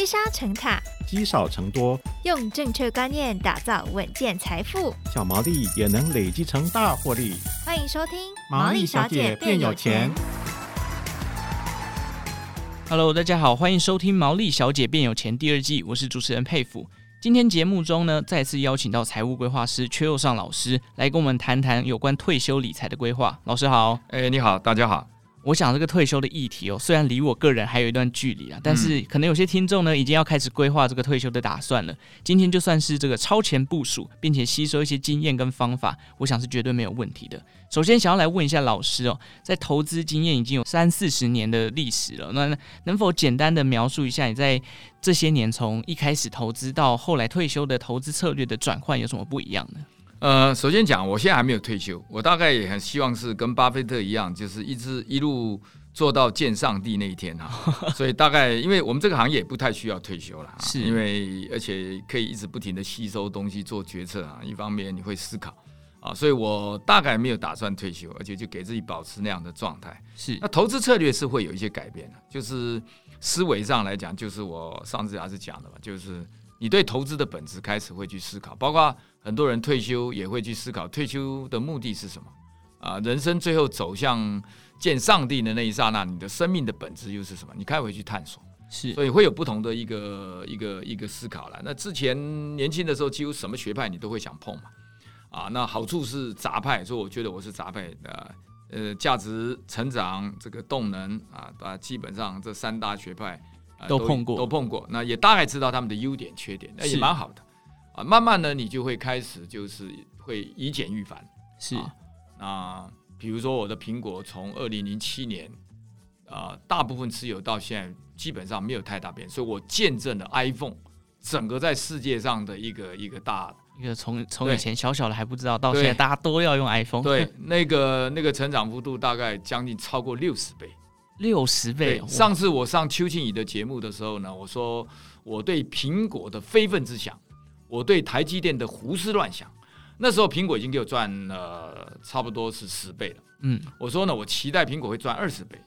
积沙成塔，积少成多，用正确观念打造稳健财富，小毛利也能累积成大获利。欢迎收听《毛利小姐变有钱》。Hello，大家好，欢迎收听《毛利小姐变有钱》第二季，我是主持人佩服。今天节目中呢，再次邀请到财务规划师阙又尚老师来跟我们谈谈有关退休理财的规划。老师好，哎，你好，大家好。我想这个退休的议题哦，虽然离我个人还有一段距离啊，但是可能有些听众呢，已经要开始规划这个退休的打算了。今天就算是这个超前部署，并且吸收一些经验跟方法，我想是绝对没有问题的。首先，想要来问一下老师哦，在投资经验已经有三四十年的历史了，那能否简单的描述一下你在这些年从一开始投资到后来退休的投资策略的转换有什么不一样呢？呃，首先讲，我现在还没有退休，我大概也很希望是跟巴菲特一样，就是一直一路做到见上帝那一天哈。所以大概，因为我们这个行业也不太需要退休了，是因为而且可以一直不停的吸收东西做决策啊。一方面你会思考啊，所以我大概没有打算退休，而且就给自己保持那样的状态。是，那投资策略是会有一些改变的，就是思维上来讲，就是我上次还是讲的嘛，就是你对投资的本质开始会去思考，包括。很多人退休也会去思考退休的目的是什么啊？人生最后走向见上帝的那一刹那，你的生命的本质又是什么？你开回去探索，是，所以会有不同的一个一个一个思考了。那之前年轻的时候，几乎什么学派你都会想碰嘛，啊，那好处是杂派，所以我觉得我是杂派的，呃，价值成长这个动能啊，啊基本上这三大学派都碰过，都碰过，那也大概知道他们的优点缺点，那也蛮好的。啊，慢慢的你就会开始就是会以简驭繁，是啊。那比如说我的苹果从二零零七年啊，大部分持有到现在基本上没有太大变，所以我见证了 iPhone 整个在世界上的一个一个大一个从从以前小小的还不知道到现在大家都要用 iPhone，对，对那个那个成长幅度大概将近超过六十倍，六十倍。上次我上邱庆宇的节目的时候呢，我说我对苹果的非分之想。我对台积电的胡思乱想，那时候苹果已经给我赚了差不多是十倍了。嗯，我说呢，我期待苹果会赚二十倍，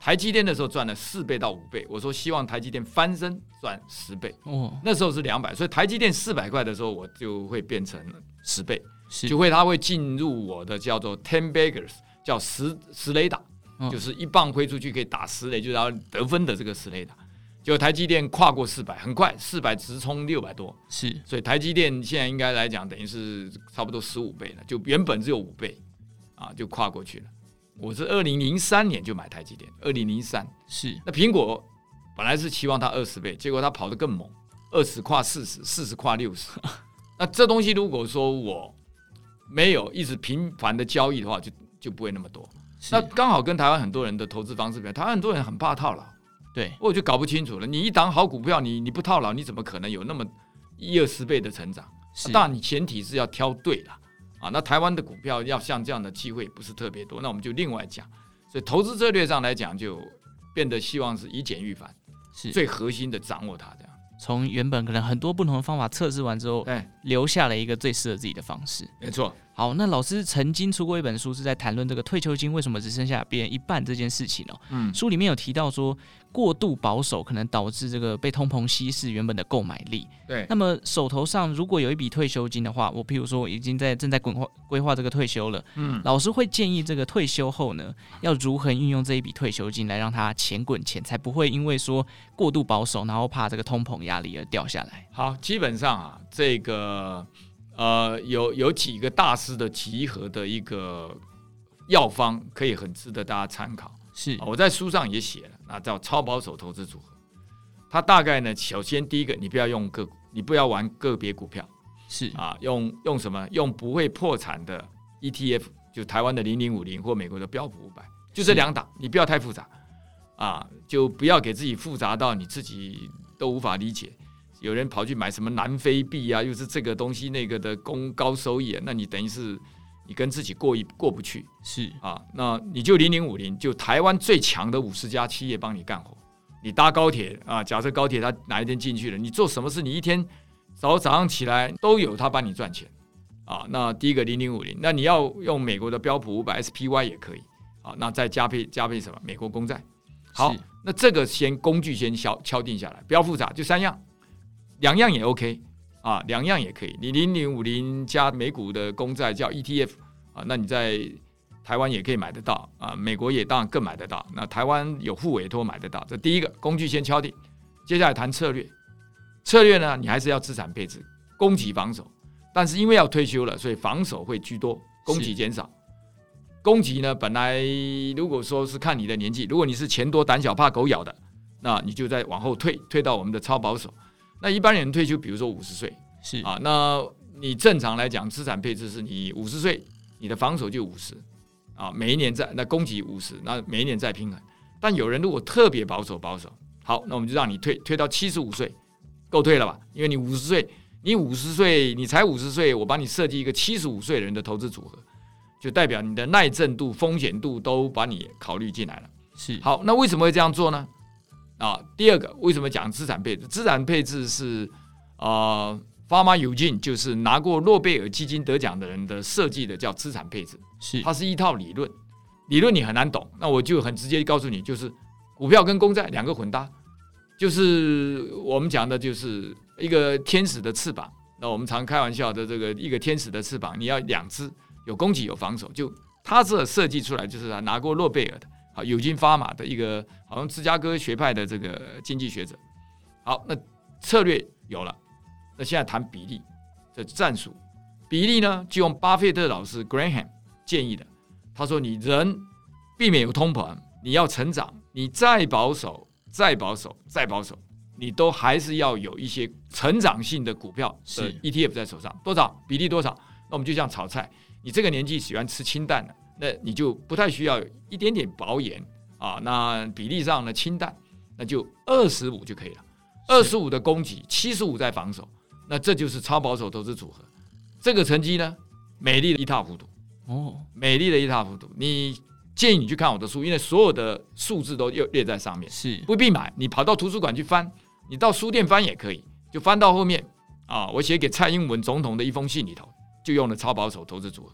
台积电的时候赚了四倍到五倍。我说希望台积电翻身赚十倍。哦，那时候是两百，所以台积电四百块的时候，我就会变成十倍，就会它会进入我的叫做 ten baggers，叫十十雷打，就是一棒挥出去可以打十雷，就是要得分的这个十雷打。就台积电跨过四百，很快四百直冲六百多，是，所以台积电现在应该来讲，等于是差不多十五倍了，就原本只有五倍，啊，就跨过去了。我是二零零三年就买台积电，二零零三是，那苹果本来是期望它二十倍，结果它跑得更猛，二十跨四十，四十跨六十。那这东西如果说我没有一直频繁的交易的话，就就不会那么多。那刚好跟台湾很多人的投资方式不一样，台湾很多人很怕套牢。对，我就搞不清楚了。你一档好股票，你你不套牢，你怎么可能有那么一二十倍的成长？是，当然你前提是要挑对了啊。那台湾的股票要像这样的机会不是特别多，那我们就另外讲。所以投资策略上来讲，就变得希望是以简驭繁，是最核心的掌握它这样。从原本可能很多不同的方法测试完之后，哎，留下了一个最适合自己的方式。没错。好，那老师曾经出过一本书，是在谈论这个退休金为什么只剩下别人一半这件事情哦。嗯，书里面有提到说，过度保守可能导致这个被通膨稀释原本的购买力。对，那么手头上如果有一笔退休金的话，我譬如说我已经在正在规划规划这个退休了，嗯，老师会建议这个退休后呢，要如何运用这一笔退休金来让它钱滚钱，才不会因为说过度保守，然后怕这个通膨压力而掉下来。好，基本上啊，这个。呃，有有几个大师的集合的一个药方，可以很值得大家参考。是，我在书上也写了，那叫超保守投资组合。它大概呢，首先第一个，你不要用个，你不要玩个别股票，是啊，用用什么？用不会破产的 ETF，就台湾的零零五零或美国的标普五百，就这两档，你不要太复杂啊，就不要给自己复杂到你自己都无法理解。有人跑去买什么南非币啊，又是这个东西那个的公高收益，那你等于是你跟自己过一过不去，是啊，那你就零零五零，就台湾最强的五十家企业帮你干活。你搭高铁啊，假设高铁它哪一天进去了，你做什么事，你一天早早上起来都有它帮你赚钱啊。那第一个零零五零，那你要用美国的标普五百 SPY 也可以啊。那再加配加配什么美国公债？好，那这个先工具先敲敲定下来，不要复杂，就三样，两样也 OK 啊，两样也可以。你零零五零加美股的公债叫 ETF 啊，那你在台湾也可以买得到啊，美国也当然更买得到。那台湾有复委托买得到，这第一个工具先敲定，接下来谈策略。策略呢，你还是要资产配置，攻击防守。但是因为要退休了，所以防守会居多，攻击减少。攻击呢，本来如果说是看你的年纪，如果你是钱多胆小怕狗咬的，那你就再往后退，退到我们的超保守。那一般人退休，比如说五十岁，是啊，那你正常来讲，资产配置是你五十岁，你的防守就五十。啊，每一年在那供给五十，那每一年再平衡。但有人如果特别保守保守，好，那我们就让你退退到七十五岁，够退了吧？因为你五十岁，你五十岁，你才五十岁，我帮你设计一个七十五岁人的投资组合，就代表你的耐震度、风险度都把你考虑进来了。是好，那为什么会这样做呢？啊，第二个为什么讲资产配置？资产配置是啊。呃 Fama Eugene 就是拿过诺贝尔基金得奖的人的设计的，叫资产配置，是它是一套理论，理论你很难懂，那我就很直接告诉你，就是股票跟公债两个混搭，就是我们讲的就是一个天使的翅膀，那我们常开玩笑的这个一个天使的翅膀，你要两只，有攻击有防守，就他这设计出来就是拿过诺贝尔的，好，Eugene Fama 的一个好像芝加哥学派的这个经济学者，好，那策略有了。那现在谈比例的战术，比例呢，就用巴菲特老师 Graham 建议的。他说：“你人避免有通膨，你要成长，你再保守、再保守、再保守，你都还是要有一些成长性的股票的 ETF 在手上。多少比例多少？那我们就像炒菜，你这个年纪喜欢吃清淡的，那你就不太需要一点点薄盐啊。那比例上呢，清淡，那就二十五就可以了。二十五的攻击，七十五在防守。”那这就是超保守投资组合，这个成绩呢，美丽的一塌糊涂哦，美丽的一塌糊涂。你建议你去看我的书，因为所有的数字都又列在上面，是不必买，你跑到图书馆去翻，你到书店翻也可以，就翻到后面啊，我写给蔡英文总统的一封信里头，就用了超保守投资组合。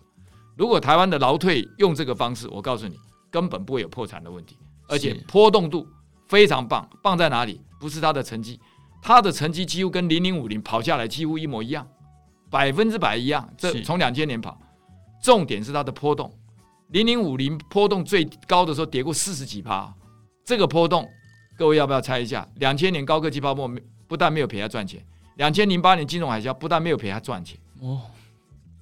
如果台湾的劳退用这个方式，我告诉你，根本不会有破产的问题，而且波动度非常棒，棒在哪里？不是它的成绩。他的成绩几乎跟零零五零跑下来几乎一模一样，百分之百一样。这从两千年跑，重点是它的波动。零零五零波动最高的时候跌过四十几趴，这个波动，各位要不要猜一下？两千年高科技泡沫不但没有赔他赚钱，两千零八年金融海啸不但没有赔他赚钱，哦，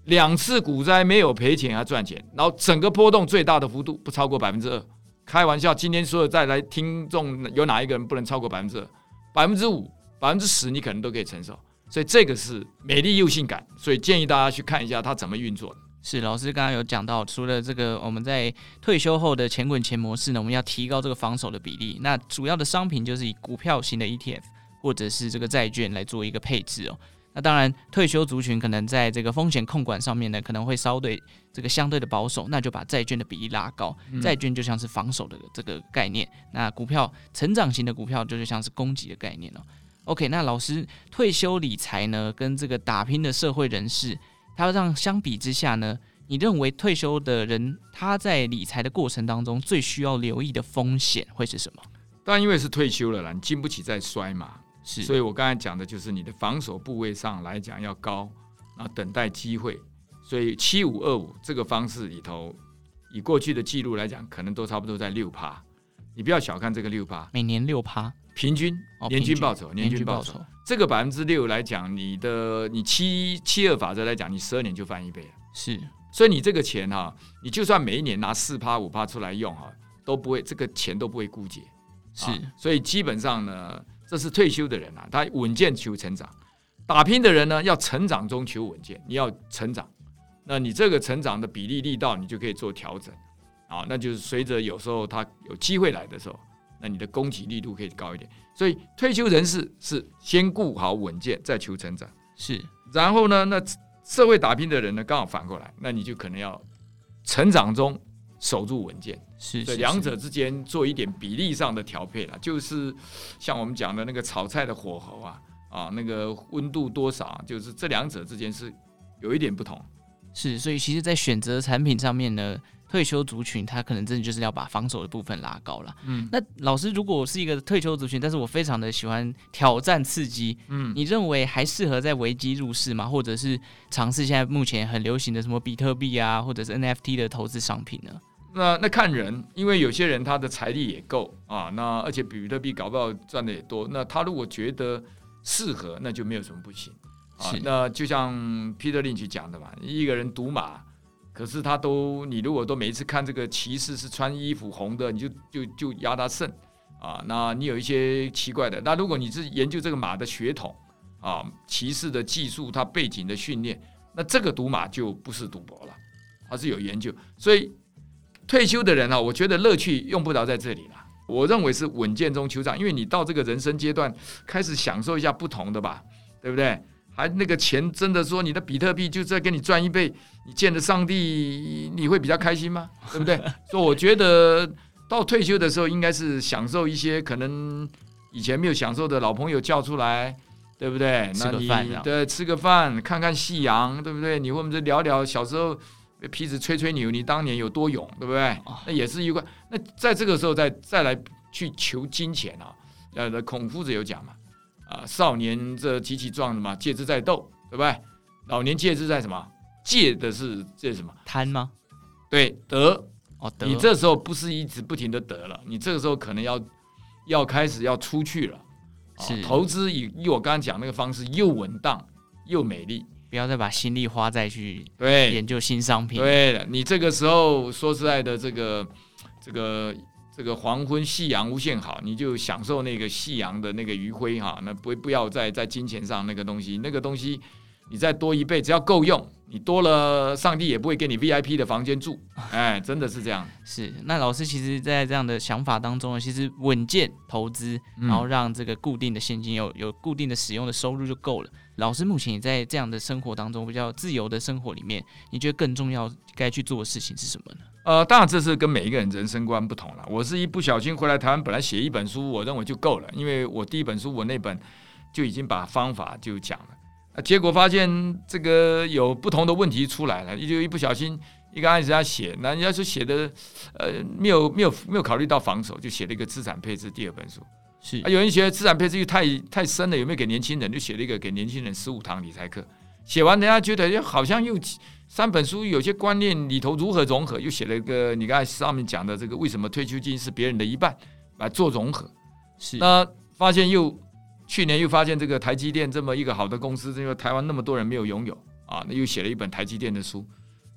两次股灾没有赔钱还赚钱，然后整个波动最大的幅度不超过百分之二。开玩笑，今天所有再来听众有哪一个人不能超过百分之二？百分之五？百分之十你可能都可以承受，所以这个是美丽又性感，所以建议大家去看一下它怎么运作。是老师刚刚有讲到，除了这个我们在退休后的钱滚钱模式呢，我们要提高这个防守的比例。那主要的商品就是以股票型的 ETF 或者是这个债券来做一个配置哦。那当然退休族群可能在这个风险控管上面呢，可能会稍对这个相对的保守，那就把债券的比例拉高。债券就像是防守的这个概念，那股票成长型的股票就是像是攻击的概念哦。OK，那老师退休理财呢，跟这个打拼的社会人士，他要让相比之下呢，你认为退休的人他在理财的过程当中最需要留意的风险会是什么？当然，因为是退休了啦，你经不起再摔嘛。是，所以我刚才讲的就是你的防守部位上来讲要高，然后等待机会。所以七五二五这个方式里头，以过去的记录来讲，可能都差不多在六趴。你不要小看这个六趴，每年六趴。平均年均报酬，年均报酬，这个百分之六来讲，你的你七七二法则来讲，你十二年就翻一倍了。是，所以你这个钱哈，你就算每一年拿四趴五趴出来用哈，都不会这个钱都不会枯竭。是，所以基本上呢，这是退休的人啊，他稳健求成长；打拼的人呢，要成长中求稳健，你要成长，那你这个成长的比例力道，你就可以做调整啊，那就是随着有时候他有机会来的时候。那你的供给力度可以高一点，所以退休人士是先顾好稳健，再求成长。是，然后呢，那社会打拼的人呢，刚好反过来，那你就可能要成长中守住稳健。是，所以两者之间做一点比例上的调配了，就是像我们讲的那个炒菜的火候啊，啊，那个温度多少，就是这两者之间是有一点不同。是，所以其实，在选择产品上面呢，退休族群他可能真的就是要把防守的部分拉高了。嗯，那老师，如果我是一个退休族群，但是我非常的喜欢挑战刺激，嗯，你认为还适合在危机入市吗？或者是尝试现在目前很流行的什么比特币啊，或者是 NFT 的投资商品呢？那那看人，因为有些人他的财力也够啊，那而且比特币搞不好赚的也多，那他如果觉得适合，那就没有什么不行啊。那就像 Peter Lynch 讲的嘛，一个人赌马，可是他都你如果都每一次看这个骑士是穿衣服红的，你就就就压他胜啊。那你有一些奇怪的，那如果你是研究这个马的血统啊，骑士的技术，他背景的训练，那这个赌马就不是赌博了，他是有研究，所以。退休的人啊，我觉得乐趣用不着在这里了。我认为是稳健中求长，因为你到这个人生阶段，开始享受一下不同的吧，对不对？还那个钱真的说你的比特币就在给你赚一倍，你见了上帝你会比较开心吗？对不对？所以我觉得到退休的时候，应该是享受一些可能以前没有享受的老朋友叫出来，对不对？那个饭，对，吃个饭，看看夕阳，对不对？你或者聊聊小时候。皮子吹吹牛，你当年有多勇，对不对？那也是一块。那在这个时候再再来去求金钱啊，呃，孔夫子有讲嘛，啊，少年这极其壮的嘛，戒之在斗，对不对？老年戒之在什么？戒的是这什么？贪吗？对，得哦，得。你这时候不是一直不停的得了，你这个时候可能要要开始要出去了。是投资以以我刚刚讲那个方式，又稳当又美丽。不要再把心力花在去对研究新商品。对，你这个时候说实在的，这个这个这个黄昏夕阳无限好，你就享受那个夕阳的那个余晖哈。那不不要再在金钱上那个东西，那个东西你再多一倍，只要够用，你多了，上帝也不会给你 VIP 的房间住。哎，真的是这样。是。那老师其实，在这样的想法当中呢，其实稳健投资，然后让这个固定的现金有有固定的使用的收入就够了。老师目前也在这样的生活当中，比较自由的生活里面，你觉得更重要该去做的事情是什么呢？呃，当然这是跟每一个人人生观不同了。我是一不小心回来台湾，本来写一本书，我认为就够了，因为我第一本书我那本就已经把方法就讲了，结果发现这个有不同的问题出来了，就一不小心一个案子要写，那人家是写的呃没有没有没有考虑到防守，就写了一个资产配置第二本书。是啊，有人觉得资产配置又太太深了，有没有给年轻人？就写了一个给年轻人十五堂理财课。写完，人家觉得好像又三本书有些观念里头如何融合，又写了一个你刚才上面讲的这个为什么退休金是别人的一半来做融合。是那发现又去年又发现这个台积电这么一个好的公司，因为台湾那么多人没有拥有啊，那又写了一本台积电的书。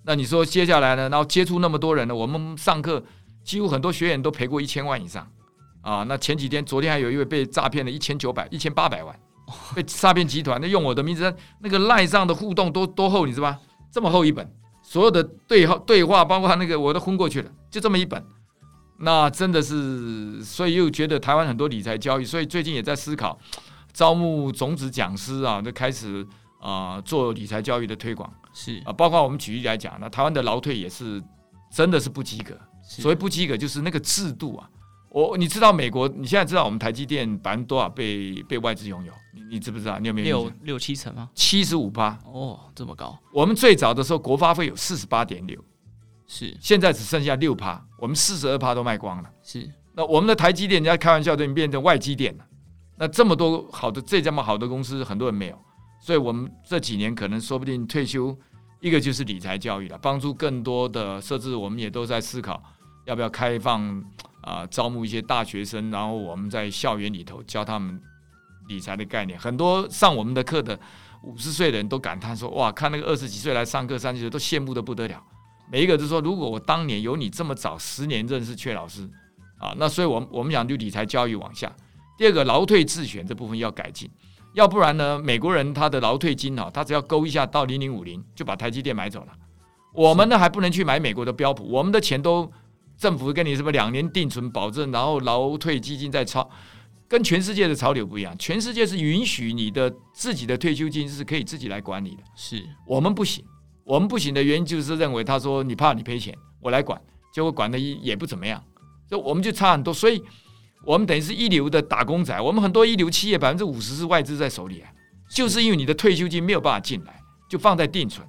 那你说接下来呢？然后接触那么多人呢？我们上课几乎很多学员都赔过一千万以上。啊，那前几天，昨天还有一位被诈骗了一千九百、一千八百万，被诈骗集团那用我的名字，那个赖上的互动多多厚，你知道吧？这么厚一本，所有的对话对话，包括他那个我都昏过去了，就这么一本，那真的是，所以又觉得台湾很多理财交易，所以最近也在思考招募种子讲师啊，就开始啊做理财教育的推广，是啊，包括我们举例来讲，那台湾的劳退也是真的是不及格，所谓不及格就是那个制度啊。我你知道美国？你现在知道我们台积电百分之多少被被外资拥有？你你知不知道？你有没有？六六七成吗？七十五趴哦，这么高。我们最早的时候，国发会有四十八点六，是现在只剩下六趴，我们四十二趴都卖光了。是那我们的台积电，人家开玩笑都已经变成外积电了。那这么多好的这这么好的公司，很多人没有，所以我们这几年可能说不定退休，一个就是理财教育了，帮助更多的设置，我们也都在思考要不要开放。啊，招募一些大学生，然后我们在校园里头教他们理财的概念。很多上我们的课的五十岁的人都感叹说：“哇，看那个二十几岁来上课，三十岁都羡慕得不得了。”每一个都说：“如果我当年有你这么早十年认识阙老师啊，那所以我我们想就理财教育往下。第二个劳退自选这部分要改进，要不然呢，美国人他的劳退金啊，他只要勾一下到零零五零就把台积电买走了。我们呢还不能去买美国的标普，我们的钱都。政府跟你什么两年定存保证，然后劳退基金再超，跟全世界的潮流不一样。全世界是允许你的自己的退休金是可以自己来管理的，是我们不行。我们不行的原因就是认为他说你怕你赔钱，我来管，结果管的也不怎么样，所以我们就差很多。所以我们等于是一流的打工仔。我们很多一流企业百分之五十是外资在手里啊，就是因为你的退休金没有办法进来，就放在定存。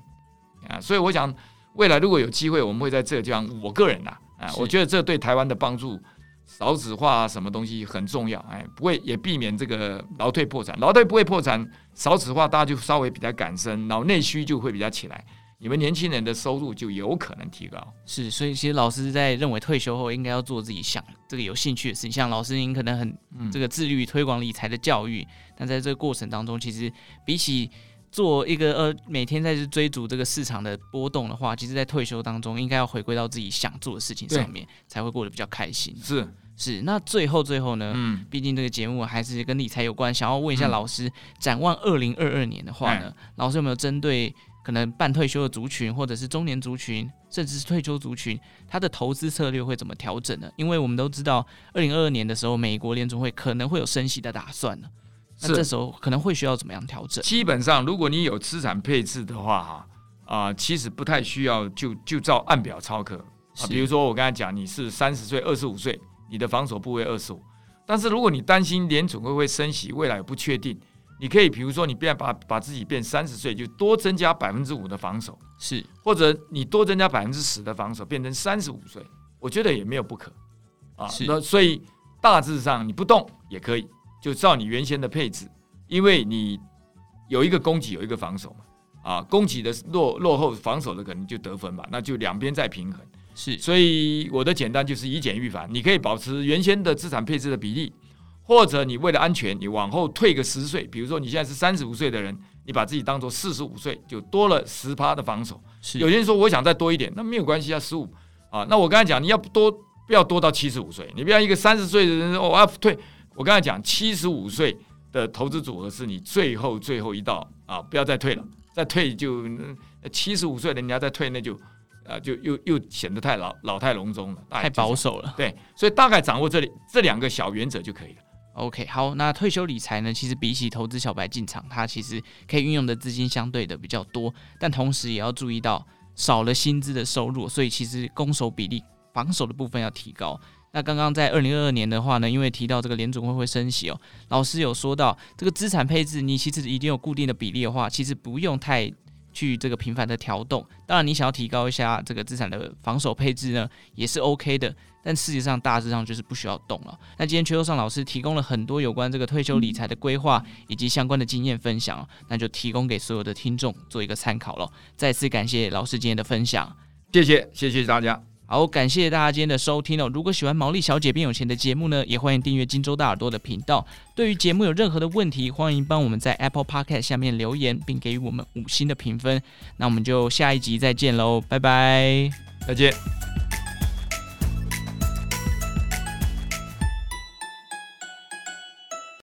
啊。所以我想，未来如果有机会，我们会在这个地方，我个人呐，啊，我觉得这对台湾的帮助，少子化什么东西很重要，哎，不会也避免这个劳退破产，劳退不会破产，少子化大家就稍微比较敢生，然后内需就会比较起来。你们年轻人的收入就有可能提高，是，所以其实老师在认为退休后应该要做自己想这个有兴趣的事情。像老师您可能很这个致力于推广理财的教育，但在这个过程当中，其实比起做一个呃每天在这追逐这个市场的波动的话，其实在退休当中应该要回归到自己想做的事情上面，才会过得比较开心。是是，那最后最后呢，嗯，毕竟这个节目还是跟理财有关，想要问一下老师，展望二零二二年的话呢，老师有没有针对？可能半退休的族群，或者是中年族群，甚至是退休族群，他的投资策略会怎么调整呢？因为我们都知道，二零二二年的时候，美国联总会可能会有升息的打算呢。那这时候可能会需要怎么样调整？基本上，如果你有资产配置的话，哈啊，其实不太需要就就照按表操课啊。比如说我刚才讲，你是三十岁、二十五岁，你的防守部位二十五，但是如果你担心联储会会升息，未来不确定。你可以比如说，你变把把自己变三十岁，就多增加百分之五的防守，是，或者你多增加百分之十的防守，变成三十五岁，我觉得也没有不可，啊，那所以大致上你不动也可以，就照你原先的配置，因为你有一个攻击，有一个防守嘛，啊，攻击的落落后，防守的可能就得分吧，那就两边再平衡，是，所以我的简单就是以简预繁，你可以保持原先的资产配置的比例。或者你为了安全，你往后退个十岁，比如说你现在是三十五岁的人，你把自己当做四十五岁，就多了十趴的防守。是有些人说我想再多一点，那没有关系啊，十五啊。那我刚才讲你要多不要多到七十五岁？你不要一个三十岁的人哦我要退。我刚才讲七十五岁的投资组合是你最后最后一道啊，不要再退了，再退就七十五岁的人家再退那就啊就又又显得太老老态龙钟了，太保守了。对，所以大概掌握这里这两个小原则就可以了。OK，好，那退休理财呢？其实比起投资小白进场，它其实可以运用的资金相对的比较多，但同时也要注意到少了薪资的收入，所以其实攻守比例、防守的部分要提高。那刚刚在二零二二年的话呢，因为提到这个联总会会升息哦，老师有说到这个资产配置，你其实已经有固定的比例的话，其实不用太去这个频繁的调动。当然，你想要提高一下这个资产的防守配置呢，也是 OK 的。但事实上，大致上就是不需要动了。那今天邱佑尚老师提供了很多有关这个退休理财的规划以及相关的经验分享，那就提供给所有的听众做一个参考了。再次感谢老师今天的分享，谢谢，谢谢大家。好，感谢大家今天的收听哦。如果喜欢《毛利小姐变有钱》的节目呢，也欢迎订阅金州大耳朵的频道。对于节目有任何的问题，欢迎帮我们在 Apple Podcast 下面留言，并给予我们五星的评分。那我们就下一集再见喽，拜拜，再见。